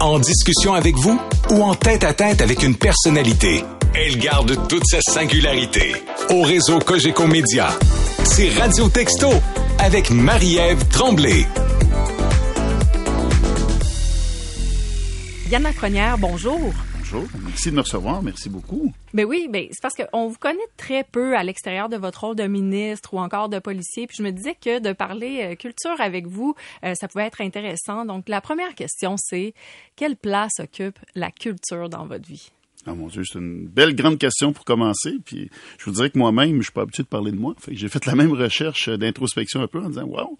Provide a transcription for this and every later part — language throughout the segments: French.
En discussion avec vous ou en tête à tête avec une personnalité, elle garde toute sa singularité. Au réseau Cogeco Média, c'est Radio Texto avec Marie-Ève Tremblay. Yann Lafrenière, bonjour. Bonjour, merci de me recevoir, merci beaucoup. Ben oui, ben c'est parce qu'on vous connaît très peu à l'extérieur de votre rôle de ministre ou encore de policier. Puis je me disais que de parler euh, culture avec vous, euh, ça pouvait être intéressant. Donc la première question, c'est quelle place occupe la culture dans votre vie? Ah mon Dieu, c'est une belle grande question pour commencer. Puis je vous dirais que moi-même, je suis pas habitué de parler de moi. Fait que j'ai fait la même recherche d'introspection un peu en disant, wow,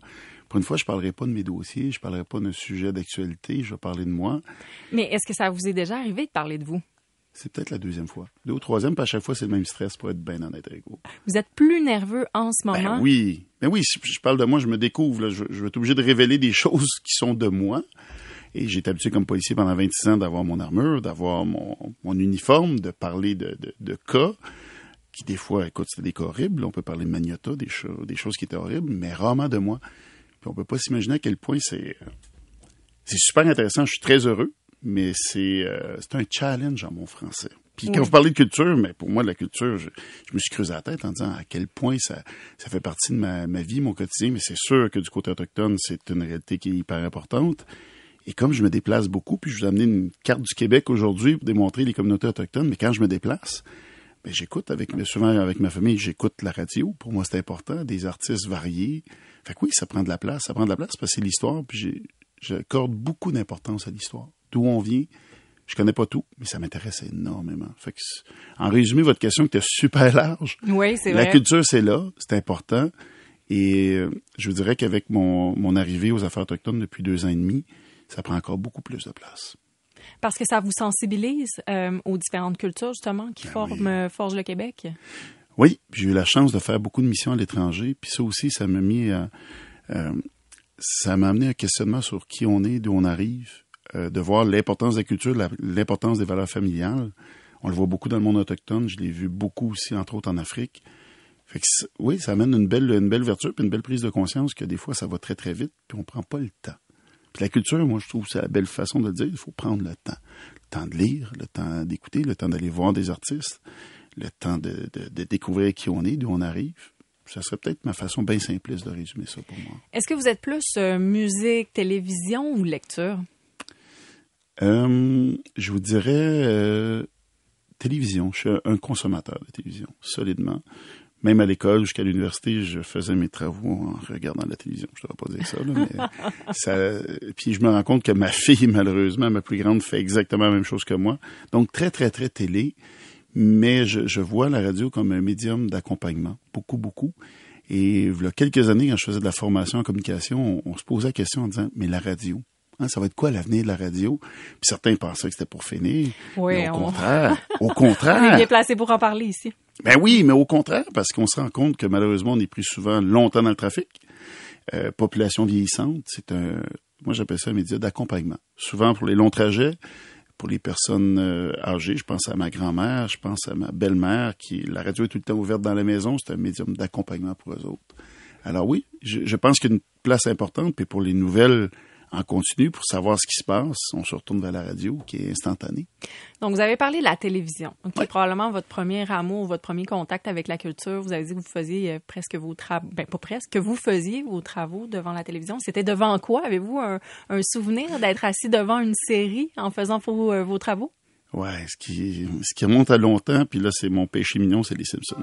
pour une fois, je parlerai pas de mes dossiers, je parlerai pas d'un sujet d'actualité, je vais parler de moi. Mais est-ce que ça vous est déjà arrivé de parler de vous? C'est peut-être la deuxième fois. Deux ou troisième, puis à chaque fois, c'est le même stress pour être bien honnête avec vous. Vous êtes plus nerveux en ce moment? Ben oui. Ben oui, si je parle de moi, je me découvre. Là. Je, je vais être obligé de révéler des choses qui sont de moi. Et j'ai été habitué comme policier pendant 26 ans d'avoir mon armure, d'avoir mon, mon, uniforme, de parler de, de, de, cas qui, des fois, écoute, c'était des cas horribles. On peut parler de Magnota, des, cho des choses qui étaient horribles, mais rarement de moi. Puis on peut pas s'imaginer à quel point c'est c'est super intéressant. Je suis très heureux, mais c'est euh, c'est un challenge en mon français. Puis quand vous parlez de culture, mais pour moi, la culture, je, je, me suis creusé la tête en disant à quel point ça, ça fait partie de ma, ma vie, mon quotidien. Mais c'est sûr que du côté autochtone, c'est une réalité qui est hyper importante. Et comme je me déplace beaucoup, puis je vous ai amené une carte du Québec aujourd'hui pour démontrer les communautés autochtones, mais quand je me déplace, ben j'écoute avec souvent avec ma famille, j'écoute la radio. Pour moi, c'est important, des artistes variés. Fait que oui, ça prend de la place, ça prend de la place parce que c'est l'histoire, puis j'accorde beaucoup d'importance à l'histoire. D'où on vient, je connais pas tout, mais ça m'intéresse énormément. Fait que, en résumé, votre question était super large. Oui, c'est vrai. La culture, c'est là, c'est important. Et euh, je vous dirais qu'avec mon, mon arrivée aux affaires autochtones depuis deux ans et demi, ça prend encore beaucoup plus de place. Parce que ça vous sensibilise euh, aux différentes cultures, justement, qui ben forment, oui. forgent le Québec? Oui, j'ai eu la chance de faire beaucoup de missions à l'étranger, puis ça aussi, ça m'a mis, euh, euh, ça m'a amené un questionnement sur qui on est, d'où on arrive, euh, de voir l'importance de la culture, l'importance des valeurs familiales. On le voit beaucoup dans le monde autochtone, je l'ai vu beaucoup aussi, entre autres en Afrique. Fait que oui, ça amène une belle, une belle vertu, puis une belle prise de conscience que des fois, ça va très, très vite, puis on prend pas le temps. La culture, moi, je trouve c'est la belle façon de le dire. Il faut prendre le temps. Le temps de lire, le temps d'écouter, le temps d'aller voir des artistes, le temps de, de, de découvrir qui on est, d'où on arrive. Ça serait peut-être ma façon bien simpliste de résumer ça pour moi. Est-ce que vous êtes plus euh, musique, télévision ou lecture? Euh, je vous dirais euh, télévision. Je suis un consommateur de télévision, solidement même à l'école jusqu'à l'université, je faisais mes travaux en regardant la télévision. Je ne devrais pas dire ça, là, mais ça. Puis je me rends compte que ma fille, malheureusement, ma plus grande, fait exactement la même chose que moi. Donc très, très, très télé. Mais je, je vois la radio comme un médium d'accompagnement, beaucoup, beaucoup. Et il y a quelques années, quand je faisais de la formation en communication, on, on se posait la question en disant, mais la radio, Hein, ça va être quoi l'avenir de la radio? Puis certains pensaient que c'était pour finir. Oui, mais au on... contraire. au contraire. on est bien placé pour en parler ici. Ben oui, mais au contraire, parce qu'on se rend compte que malheureusement, on est pris souvent longtemps dans le trafic. Euh, population vieillissante, c'est un, moi j'appelle ça un média d'accompagnement. Souvent pour les longs trajets, pour les personnes euh, âgées, je pense à ma grand-mère, je pense à ma belle-mère, qui la radio est tout le temps ouverte dans la maison, c'est un médium d'accompagnement pour eux autres. Alors oui, je, je pense qu'il place importante, puis pour les nouvelles en continu pour savoir ce qui se passe. On se retourne vers la radio qui est instantanée. Donc, vous avez parlé de la télévision, qui ouais. est probablement votre premier amour, votre premier contact avec la culture. Vous avez dit que vous faisiez euh, presque vos travaux, ben pas presque, que vous faisiez vos travaux devant la télévision. C'était devant quoi? Avez-vous un, un, souvenir d'être assis devant une série en faisant vos, euh, vos travaux? Ouais, ce qui, ce qui remonte à longtemps, puis là, c'est mon péché mignon, c'est les Simpsons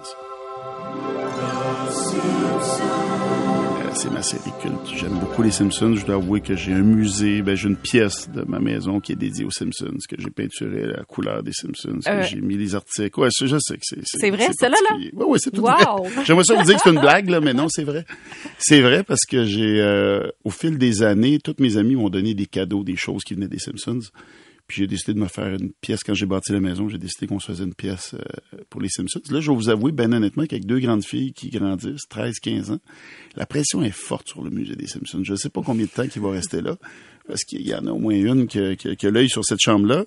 c'est ma série culte. J'aime beaucoup les Simpsons. Je dois avouer que j'ai un musée, ben, j'ai une pièce de ma maison qui est dédiée aux Simpsons, que j'ai peinturé la couleur des Simpsons, que euh... j'ai mis les articles. Ouais, je sais que c'est. C'est vrai, c'est là, là? Oui, oui, c'est tout wow. vrai. J'aimerais ça vous dire que c'est une blague, là, mais non, c'est vrai. C'est vrai parce que j'ai, euh, au fil des années, tous mes amis m'ont donné des cadeaux, des choses qui venaient des Simpsons. Puis j'ai décidé de me faire une pièce quand j'ai bâti la maison. J'ai décidé qu'on se faisait une pièce euh, pour les Simpsons. Là, je vais vous avouer, ben honnêtement, qu'avec deux grandes filles qui grandissent, 13, 15 ans, la pression est forte sur le musée des Simpsons. Je ne sais pas combien de temps qu'il va rester là, parce qu'il y en a au moins une qui a, qui qui a l'œil sur cette chambre-là.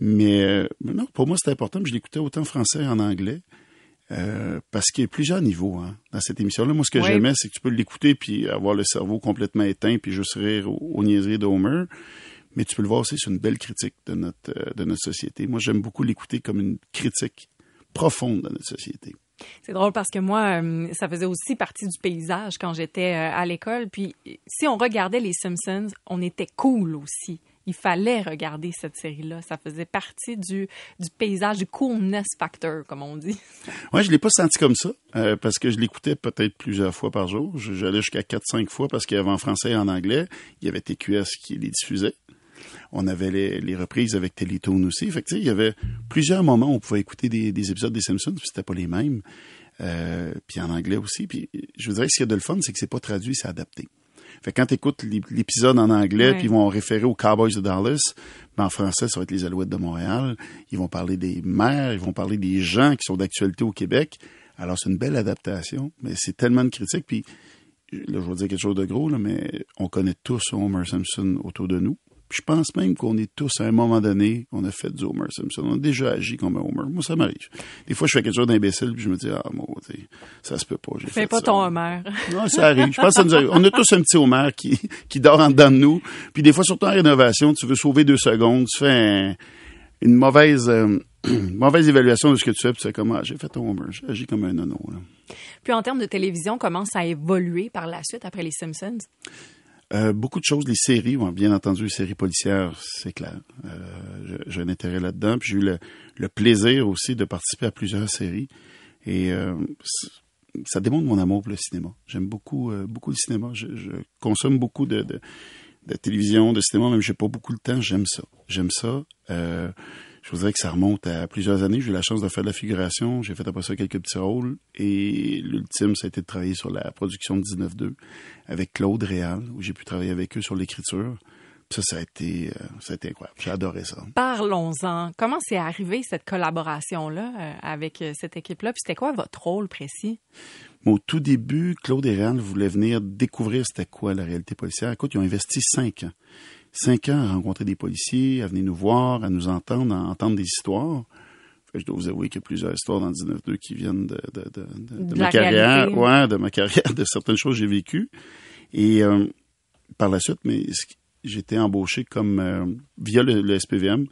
Mais, euh, non, pour moi, c'était important. Je l'écoutais autant en français en anglais. Euh, parce qu'il y a plusieurs niveaux hein, dans cette émission-là. Moi, ce que oui. j'aimais, c'est que tu peux l'écouter puis avoir le cerveau complètement éteint puis juste rire aux, aux niaiseries d'Homer. Mais tu peux le voir aussi sur une belle critique de notre, euh, de notre société. Moi, j'aime beaucoup l'écouter comme une critique profonde de notre société. C'est drôle parce que moi, euh, ça faisait aussi partie du paysage quand j'étais euh, à l'école. Puis si on regardait les Simpsons, on était cool aussi. Il fallait regarder cette série-là. Ça faisait partie du, du paysage, du coolness factor, comme on dit. Ouais, je l'ai pas senti comme ça, euh, parce que je l'écoutais peut-être plusieurs fois par jour. J'allais jusqu'à 4-5 fois parce qu'il y avait en français et en anglais. Il y avait TQS qui les diffusait. On avait les, les reprises avec Télétoon aussi. Fait que, tu sais, il y avait plusieurs moments où on pouvait écouter des, des épisodes des Simpsons, puis c'était pas les mêmes. Euh, puis en anglais aussi. Puis je vous dirais ce qu'il y a de le fun, c'est que c'est pas traduit, c'est adapté. Fait que quand tu écoutes l'épisode en anglais, puis ils vont référer aux Cowboys de Dallas, ben en français, ça va être les Alouettes de Montréal. Ils vont parler des maires, ils vont parler des gens qui sont d'actualité au Québec. Alors, c'est une belle adaptation, mais c'est tellement de critiques. Puis, là, je vais dire quelque chose de gros, là, mais on connaît tous Homer Simpson autour de nous. Je pense même qu'on est tous, à un moment donné, on a fait du Homer Simpson. On a déjà agi comme un Homer. Moi, ça m'arrive. Des fois, je fais quelque chose d'imbécile, puis je me dis, ah, moi, ça se peut pas. Fais fait pas ça. ton Homer. Non, ça arrive. Je pense que ça nous arrive. On a tous un petit Homer qui, qui dort en dedans de nous. Puis des fois, surtout en rénovation, tu veux sauver deux secondes, tu fais un- une mauvaise, euh, mauvaise évaluation de ce que tu fais, puis tu fais comme, ah, j'ai fait ton Homer, j'ai agi comme un nono. Là. Puis en termes de télévision, comment ça a évolué par la suite après les Simpsons? Euh, beaucoup de choses, les séries, bien entendu, les séries policières, c'est clair. Euh, j'ai- un intérêt là-dedans. Puis j'ai eu le, plaisir aussi de participer à plusieurs séries. Et euh, ça démontre mon amour pour le cinéma. J'aime beaucoup, beaucoup le cinéma. Je, consomme beaucoup de, télévision, de cinéma, même j'ai pas beaucoup de temps. J'aime ça. J'aime ça. Je vous dirais que ça remonte à plusieurs années. J'ai eu la chance de faire de la figuration. J'ai fait après ça quelques petits rôles. Et l'ultime, ça a été de travailler sur la production de 19-2 avec Claude Réal, où j'ai pu travailler avec eux sur l'écriture. Ça, ça a été, euh, ça a été incroyable. J'ai adoré ça. Parlons-en. Comment c'est arrivé cette collaboration-là euh, avec euh, cette équipe-là? Puis c'était quoi votre rôle précis? Au tout début, Claude et Réal voulaient venir découvrir c'était quoi la réalité policière. Écoute, ils ont investi cinq ans. Cinq ans à rencontrer des policiers, à venir nous voir, à nous entendre, à entendre des histoires. Je dois vous avouer qu'il y a plusieurs histoires dans 19-2 qui viennent de, de, de, de- de De ma carrière. réalité. Ouais, de ma carrière, de certaines choses que j'ai vécues. Et euh, par la suite, mais été embauché comme euh, via le, le SPVM.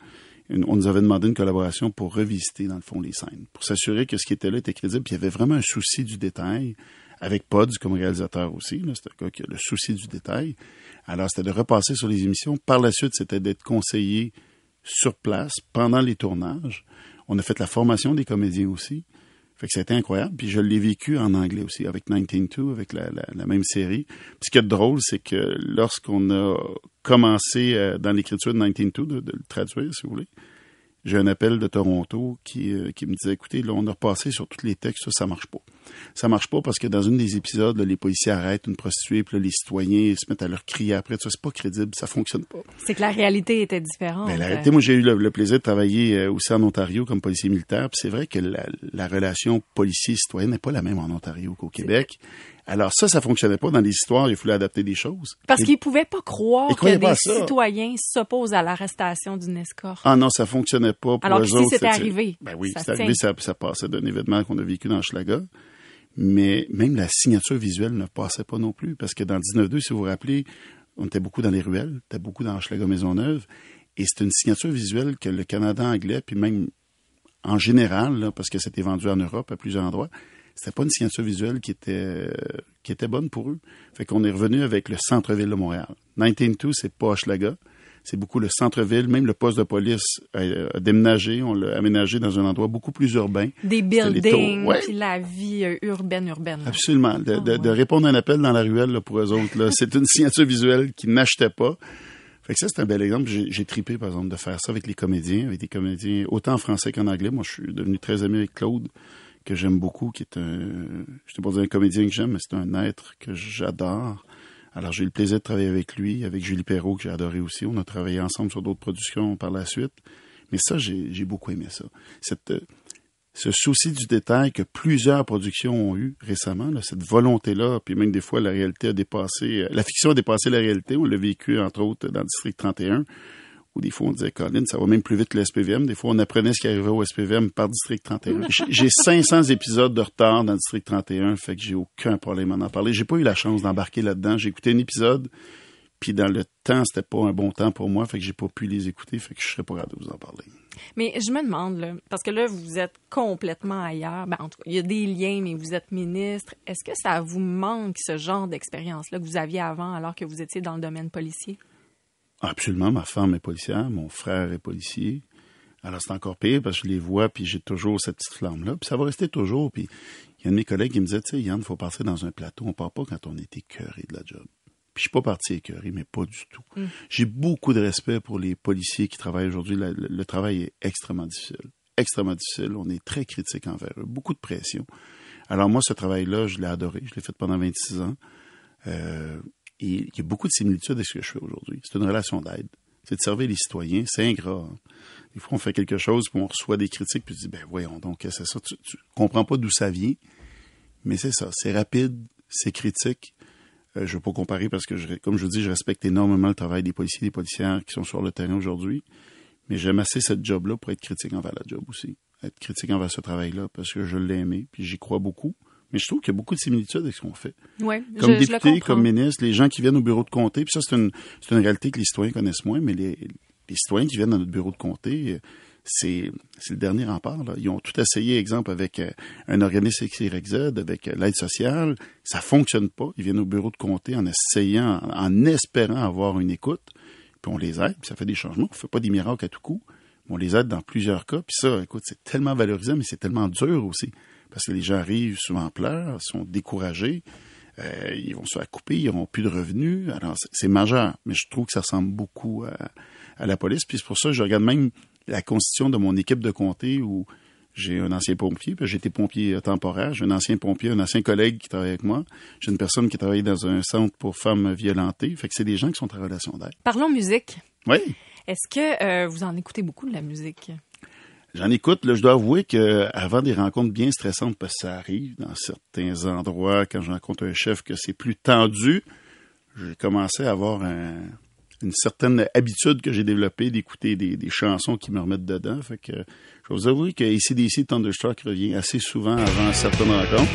Une- on nous avait demandé une collaboration pour revisiter, dans le fond, les scènes, pour s'assurer que ce qui était là était crédible. Puis il y avait vraiment un souci du détail, avec Pods comme réalisateur aussi. C'était un gars qui a le souci du détail. Alors, c'était de repasser sur les émissions. Par la suite, c'était d'être conseillé sur place pendant les tournages. On a fait la formation des comédiens aussi. Fait que c'était incroyable. Puis je l'ai vécu en anglais aussi, avec 19-2, avec la, même série. Ce qui est drôle, c'est que lorsqu'on a commencé euh, dans l'écriture de 19-2, de, de le traduire, si vous voulez, j'ai un appel de Toronto qui, euh, qui me disait, écoutez, là, on a repassé sur tous les textes, ça, ça marche pas. Ça marche pas parce que dans une des épisodes, là, les policiers arrêtent une prostituée, puis là, les citoyens se mettent à leur crier après. Ça, c'est pas crédible, ça fonctionne pas. C'est que la réalité était différente. Ben, la réalité, moi, j'ai eu le, le plaisir de travailler euh, aussi en Ontario comme policier militaire. Puis c'est vrai que la, la relation policier-citoyen n'est pas la même en Ontario qu'au Québec. Alors ça, ça fonctionnait pas dans les histoires. Il fallait adapter des choses. Parce qu'ils pouvaient pas croire que des citoyens s'opposent à l'arrestation d'une escorte. Ah non, ça fonctionnait pas pour Alors eux que si autres. c'était arrivé, Ben oui, c'est arrivé, ça, ça passait d'un événement qu'on a vécu dans Schlaga. Mais même la signature visuelle ne passait pas non plus. Parce que dans 19-2, si vous vous rappelez, on était beaucoup dans les ruelles, on était beaucoup dans Schlaga Maisonneuve. Et c'est une signature visuelle que le Canada anglais, puis même en général, là, parce que c'était vendu en Europe à plusieurs endroits, c'était pas une signature visuelle qui était euh, qui était bonne pour eux. Fait qu'on est revenu avec le centre-ville de Montréal. 19-2, c'est pas Hochelaga. C'est beaucoup le centre-ville, même le poste de police a, a déménagé, on l'a aménagé dans un endroit beaucoup plus urbain. Des buildings, ouais. puis la vie euh, urbaine, urbaine. là. Absolument. De, Ah, de- de ouais. répondre à un appel dans la ruelle là, pour eux autres, là, c'est une signature visuelle qu'ils n'achetaient pas. Fait que ça, c'est un bel exemple. J'ai, j'ai tripé, par exemple, de faire ça avec les comédiens, avec des comédiens autant en français qu'en anglais. Moi, je suis devenu très ami avec Claude, que j'aime beaucoup, qui est un, je ne pas dire un comédien que j'aime, mais c'est un être que j'adore. Alors, j'ai eu le plaisir de travailler avec lui, avec Julie Perrault, que j'ai adoré aussi. On a travaillé ensemble sur d'autres productions par la suite. Mais ça, j'ai, beaucoup aimé ça. Cette, euh, ce souci du détail que plusieurs productions ont eu récemment, cette volonté-là, puis même des fois la réalité a dépassé, euh, la fiction a dépassé la réalité. On l'a vécu entre autres dans le district 31, où des fois on disait Colin, ça va même plus vite que le SPVM. Des fois on apprenait ce qui arrivait au SPVM par district 31. J'ai- J'ai 500 épisodes de retard dans le district 31, fait que j'ai aucun problème à en parler. J'ai pas eu la chance d'embarquer là-dedans. J'ai écouté un épisode, Puis dans le temps, c'était pas un bon temps pour moi, fait que j'ai pas pu les écouter, fait que je serais pas capable de vous en parler. Mais je me demande, là, parce que là, vous êtes complètement ailleurs. Ben, en tout cas, il y a des liens, mais vous êtes ministre. Est-ce que ça vous manque, ce genre d'expérience-là que vous aviez avant alors que vous étiez dans le domaine policier? Absolument. Ma femme est policière, mon frère est policier. Alors, c'est encore pire parce que je les vois, puis j'ai toujours cette petite flamme-là. Puis ça va rester toujours. Puis il y a un de mes collègues qui me disait, tu sais, Yann, il faut partir dans un plateau. On part pas quand on est écœuré de la job. Puis je suis pas parti écœuré, mais pas du tout. J'ai beaucoup de respect pour les policiers qui travaillent aujourd'hui. Le, le travail est extrêmement difficile. Extrêmement difficile. On est très critique envers eux. Beaucoup de pression. Alors moi, ce travail-là, je l'ai adoré. Je l'ai fait pendant 26 ans. Euh, il y a beaucoup de similitudes avec ce que je fais aujourd'hui. C'est une relation d'aide. C'est de servir les citoyens. C'est ingrat. hein. Des fois, on fait quelque chose, puis on reçoit des critiques, puis tu dis, ben voyons donc, c'est ça? Tu, comprends pas d'où ça vient. Mais c'est ça. C'est rapide, c'est critique. Euh, je ne veux pas comparer parce que, je, comme je dis, je respecte énormément le travail des policiers des policières qui sont sur le terrain aujourd'hui. Mais j'aime assez cette job-là pour être critique envers la job aussi. Être critique envers ce travail-là parce que je l'ai aimé, puis j'y crois beaucoup. Mais je trouve qu'il y a beaucoup de similitudes avec ce qu'on fait. Oui, Comme je, député, comme ministre, les gens qui viennent au bureau de comté, puis ça, c'est une, c'est une réalité que les citoyens connaissent moins, mais les, les citoyens qui viennent dans notre bureau de comté, c'est, c'est le dernier rempart. Là. Ils ont tout essayé, exemple, avec euh, un organisme XYZ, avec euh, l'aide sociale. Ça fonctionne pas. Ils viennent au bureau de comté en essayant, en, en espérant avoir une écoute, puis on les aide, puis ça fait des changements. On fait pas des miracles à tout coup. On les aide dans plusieurs cas. Puis ça, écoute, c'est tellement valorisant, mais c'est tellement dur aussi. Parce que les gens arrivent souvent en pleurs, sont découragés. Euh, ils vont se faire couper, ils n'auront plus de revenus. Alors, c'est- majeur, mais je trouve que ça ressemble beaucoup à, à la police. Puis c'est pour ça que je regarde même la constitution de mon équipe de comté où j'ai un ancien pompier, puis j'ai été pompier temporaire, j'ai un ancien pompier, un ancien collègue qui travaille avec moi, j'ai une personne qui travaille dans un centre pour femmes violentées. Fait que c'est des gens qui sont en relation d'aide. Parlons musique. Oui, Est-ce que euh, vous en écoutez beaucoup de la musique? J'en écoute. Je dois avouer que avant des rencontres bien stressantes, parce que ça arrive dans certains endroits, quand je rencontre un chef, que c'est plus tendu, j'ai commencé à avoir un- une certaine habitude que j'ai développée d'écouter des, chansons qui me remettent dedans. Fait que je vous avouer que ACDC Thunderstruck revient assez souvent avant certaines rencontres.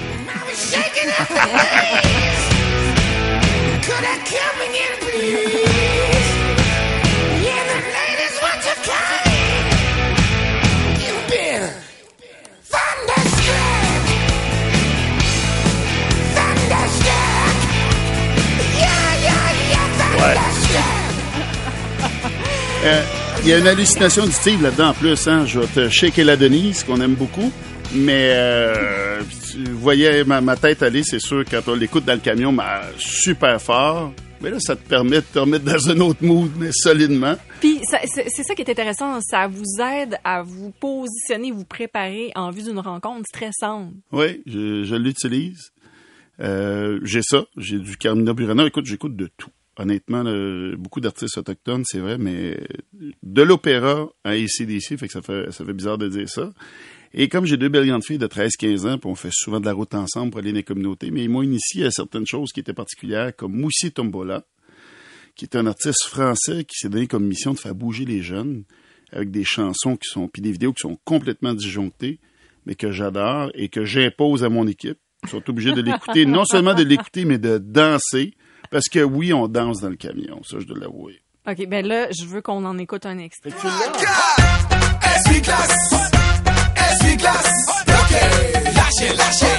Euh, Il y a une hallucination du Steve là-dedans en plus. Hein? Je vais te shaker la Denise, qu'on aime beaucoup. Mais euh, tu voyais ma, ma tête aller, c'est sûr, quand on l'écoute dans le camion, mais super fort. Mais là, ça te permet de te remettre dans un autre mood, mais solidement. Puis ça- c'est c'est ça qui est intéressant, ça vous aide à vous positionner, vous préparer en vue d'une rencontre stressante. Oui, je, je l'utilise. Euh, j'ai ça, j'ai du Carmina Burana. Écoute, j'écoute de tout. Honnêtement, beaucoup d'artistes autochtones, c'est vrai, mais de l'opéra à ACDC, fait que ça fait, ça fait bizarre de dire ça. Et comme j'ai deux belles grandes filles de 13-15 ans, puis on fait souvent de la route ensemble pour aller dans les communautés, mais ils m'ont initié à certaines choses qui étaient particulières, comme Moussi Tombola, qui est un artiste français qui s'est donné comme mission de faire bouger les jeunes avec des chansons qui sont, puis des vidéos qui sont complètement disjonctées, mais que j'adore et que j'impose à mon équipe. Ils sont obligés de l'écouter, non seulement de l'écouter, mais de danser. Parce que oui, on danse dans le camion, ça je dois l'avouer. OK, ben là, je veux qu'on en écoute un extrait. Lâchez, lâchez,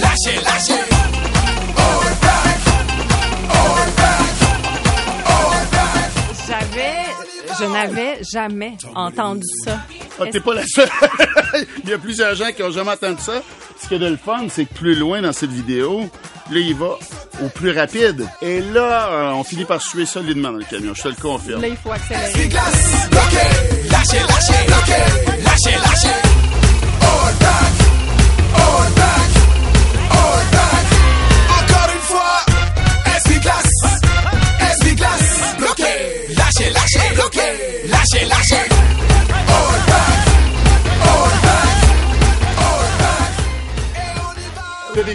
lâchez, lâchez. N'avais jamais entendu ça. Ah, t'es pas la seule. il y a plusieurs gens qui ont jamais entendu ça. Ce qui est de le fun, c'est que plus loin dans cette vidéo, là, il va au plus rapide. Et là, euh, on finit par suer solidement dans le camion, je te le confirme. Là, il faut accélérer. T'as des,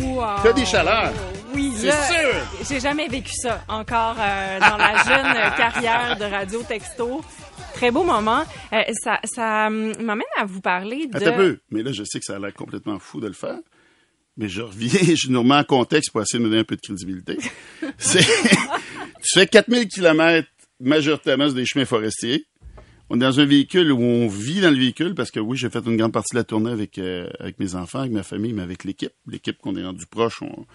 Wow. t'as des chaleurs. Oui. C'est sûr! J'ai jamais vécu ça encore euh, dans la jeune carrière de Radio Texto. Très beau moment. Euh, ça ça hum, m'amène à vous parler de... Attends un peu. Mais là, je sais que ça a l'air complètement fou de le faire. Mais je reviens, je nous remets en contexte pour essayer de me donner un peu de crédibilité. Tu fais 4000 kilomètres majoritairement sur des chemins forestiers. On est dans un véhicule où on vit dans le véhicule parce que oui, j'ai fait une grande partie de la tournée avec, euh, avec mes enfants, avec ma famille, mais avec l'équipe. L'équipe qu'on est rendu proche, on-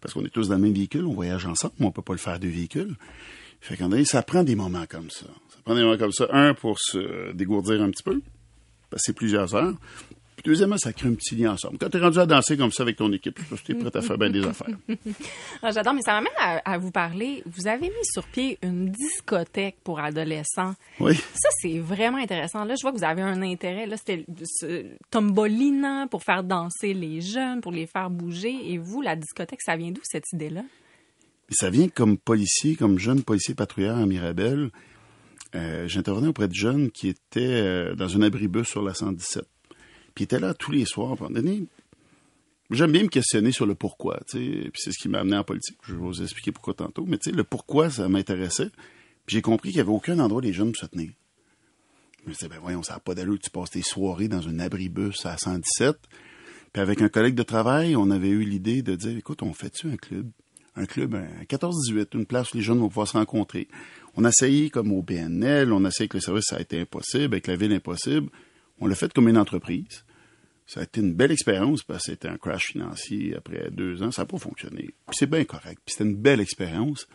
parce qu'on est tous dans le même véhicule, on voyage ensemble, mais on peut pas le faire deux véhicules. Fait qu'en ça prend des moments comme ça. Ça prend des moments comme ça. Un, pour se dégourdir un petit peu, passer plusieurs heures. Puis deuxièmement, ça crée un petit lien ensemble. Quand tu es rendu à danser comme ça avec ton équipe, tu es prêt à faire bien des affaires. Ah, J'adore, mais ça m'amène à, à vous parler. Vous avez mis sur pied une discothèque pour adolescents. Oui. Ça, c'est vraiment intéressant. Là, je vois que vous avez un intérêt. Là, c'était ce tombolina pour faire danser les jeunes, pour les faire bouger. Et vous, la discothèque, ça vient d'où cette idée-là? Ça vient comme policier, comme jeune policier patrouilleur à Mirabel. Euh, J'intervenais auprès de jeunes qui étaient euh, dans un abribus sur la 117. Puis ils étaient là tous les soirs. À un donné, j'aime bien me questionner sur le pourquoi. Puis c'est ce qui m'a amené en politique. Je vais vous expliquer pourquoi tantôt. Mais le pourquoi, ça m'intéressait. Puis j'ai compris qu'il n'y avait aucun endroit où les jeunes se tenir. Je me disais, ben voyons, ça n'a pas d'allure que tu passes tes soirées dans un abribus à 117. Puis avec un collègue de travail, on avait eu l'idée de dire, écoute, on fait-tu un club? Un club à 14-18, une place où les jeunes vont pouvoir se rencontrer. On a essayé comme au BNL, on a essayé avec le service, ça a été impossible, avec la ville impossible. On l'a fait comme une entreprise. Ça a été une belle expérience parce que c'était un crash financier après deux ans. Ça n'a pas fonctionné. Puis c'est bien correct. Puis c'était une belle expérience.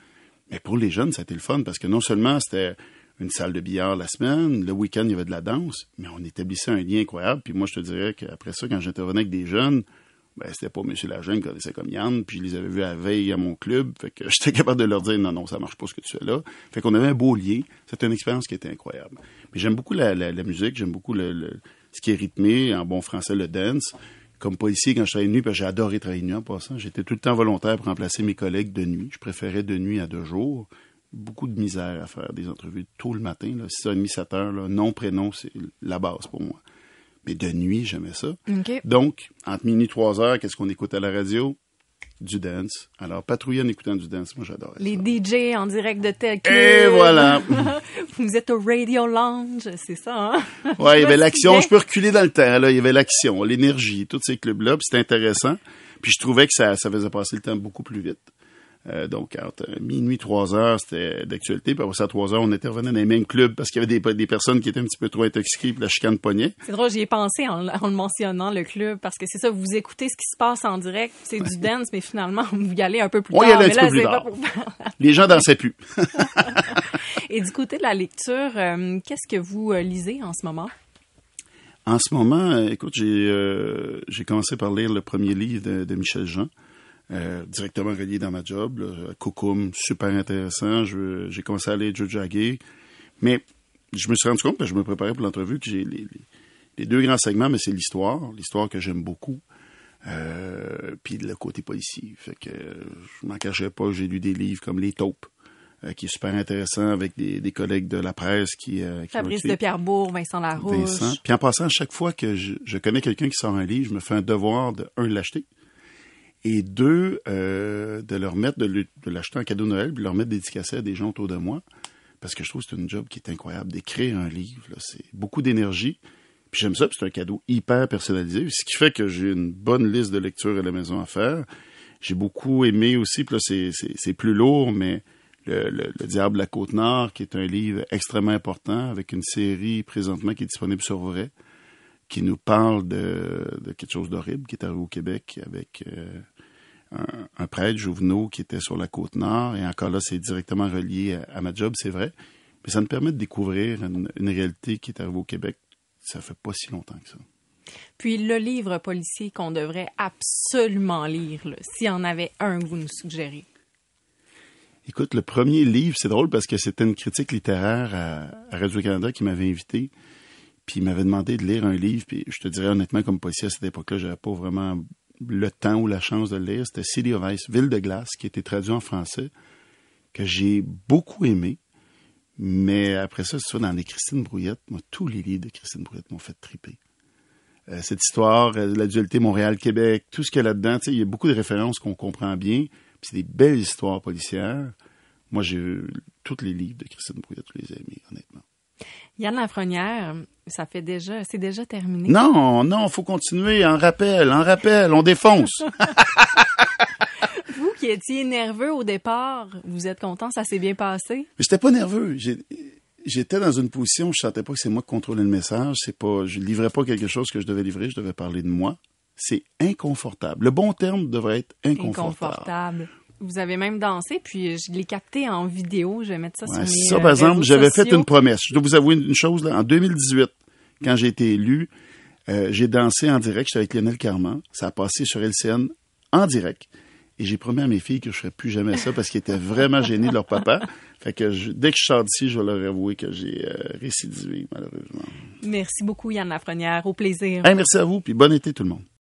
Mais pour les jeunes, ça a été le fun parce que non seulement c'était une salle de billard la semaine, le week-end, il y avait de la danse, mais on établissait un lien incroyable. Puis moi, je te dirais qu'après ça, quand j'intervenais avec des jeunes, ben, c'était pas M. Lajeune qui connaissait comme Yann, puis je les avais vus à la veille à mon club. Fait que j'étais capable de leur dire non, non, ça marche pas ce que tu fais là. Fait qu'on avait un beau lien. C'était une expérience qui était incroyable. Mais j'aime beaucoup la, musique, j'aime beaucoup le- ce qui est rythmé, en bon français, le dance. Comme policier, quand je travaillais de nuit, parce que j'ai adoré travailler de nuit en passant, j'étais tout le temps volontaire pour remplacer mes collègues de nuit. Je préférais de nuit à de jour. Beaucoup de misère à faire des entrevues tôt le matin, là, 6h30, 7h, là, nom, prénom, c'est la base pour moi. Mais de nuit, j'aimais ça. Donc, entre minuit et 3 heures, qu'est-ce qu'on écoute à la radio? Du dance. Alors, patrouiller en écoutant du dance, moi j'adorais Les ça. DJ en direct de tel club. Et voilà! Vous êtes au Radio Lounge, c'est ça, hein? Ouais, il y avait l'action. Je peux reculer dans le temps, là. Il y avait l'action, l'énergie, tous ces clubs-là. Puis c'était intéressant. Puis je trouvais que ça, ça faisait passer le temps beaucoup plus vite. Euh, donc, entre minuit, trois heures, c'était d'actualité. Puis après ça, à trois heures, on intervenait dans les mêmes clubs parce qu'il y avait des, des personnes qui étaient un petit peu trop intoxiquées, puis la chicane pognait. C'est drôle, j'y ai pensé en, en le mentionnant, le club, parce que c'est ça, vous écoutez ce qui se passe en direct, c'est du dance, mais finalement, vous y allez un peu plus On y tard. allait un mais petit là, peu plus tard. pour Les gens dansaient plus. Et du côté de la lecture, euh, qu'est-ce que vous euh, lisez en ce moment? En ce moment, écoute, j'ai euh, commencé par lire le premier livre de, de Michel Jean, euh, directement relié dans ma job. Là, super intéressant. J'ai commencé à Joe Gay. Mais je me suis rendu compte, parce que je me préparais pour l'entrevue, que j'ai les, les- les deux grands segments, mais c'est l'histoire, l'histoire que j'aime beaucoup, euh, puis le côté policier. Fait que je m'en cachais pas, j'ai lu des livres comme Les Taupes, euh, qui est super intéressant avec des, des collègues de la presse qui... euh, qui Fabrice de Pierrebourg, Vincent Larouche. Vincent. Puis en passant, chaque fois que je, je connais quelqu'un qui sort un livre, je me fais un devoir de, un, de l'acheter, et deux, euh, de leur mettre, de, l'acheter en cadeau de Noël, puis de leur mettre dédicacé à des gens autour de moi, parce que je trouve que c'est une job qui est incroyable. D'écrire un livre, c'est beaucoup d'énergie. Puis j'aime ça, c'est un cadeau hyper personnalisé, ce qui fait que j'ai une bonne liste de lectures à la maison à faire. J'ai beaucoup aimé aussi, puis là, c'est, plus lourd, mais le, le, le Diable la Côte-Nord, qui est un livre extrêmement important, avec une série présentement qui est disponible sur Vrai, qui nous parle de, de quelque chose d'horrible qui est arrivé au Québec avec euh, un, un prêtre, Jouvenot, qui était sur la Côte-Nord. Et encore là, c'est directement relié à, à ma job, c'est vrai. Mais ça me permet de découvrir une, une réalité qui est arrivée au Québec. Ça fait pas si longtemps que ça. Puis le livre policier qu'on devrait absolument lire, là, s'il y en avait un que vous nous suggérez. Écoute, le premier livre, c'est drôle parce que c'était une critique littéraire à, à Radio-Canada qui m'avait invité. Puis il m'avait demandé de lire un livre. Puis je te dirais honnêtement, comme policier à cette époque-là, j'avais pas vraiment le temps ou la chance de le lire. C'était City of Ice, Ville de glace, qui été traduit en français, que j'ai beaucoup aimé. Mais après ça, vas dans les Christine Brouillette, moi, tous les livres de Christine Brouillette m'ont fait triper. Euh, cette histoire, euh, la dualité Montréal-Québec, tout ce qu'il y a là-dedans, il y a beaucoup de références qu'on comprend bien. C'est des belles histoires policières. Moi, j'ai eu tous les livres de Christine Brouillard, tous les amis, honnêtement. Yann Lafrenière, ça fait déjà, c'est déjà terminé. Non, non, faut continuer. En rappel, en rappel, on défonce. Vous qui étiez nerveux au départ, vous êtes content, ça s'est bien passé? Mais j'étais pas nerveux. J'étais dans une position où je sentais pas que c'est moi qui contrôlais le message. C'est pas, je livrais pas quelque chose que je devais livrer. Je devais parler de moi. C'est inconfortable. Le bon terme devrait être inconfortable. Inconfortable. Vous avez même dansé, puis je l'ai capté en vidéo. Je vais mettre ça Ouais, sur mes ça, euh, par exemple, réseaux j'avais fait une promesse. Je dois vous avouer une chose, là. En 2018, quand j'ai été élu, euh, j'ai dansé en direct. J'étais avec Lionel Carman. Ça a passé sur LCN en direct. Et j'ai promis à mes filles que je ferais plus jamais ça parce qu'ils étaient vraiment gênés de leur papa. Fait que je- dès que je sors d'ici, je vais leur avouer que j'ai euh, récidivé, malheureusement. Merci beaucoup, Yann Lafrenière. Au plaisir. Hey, merci à vous, puis bon été tout le monde.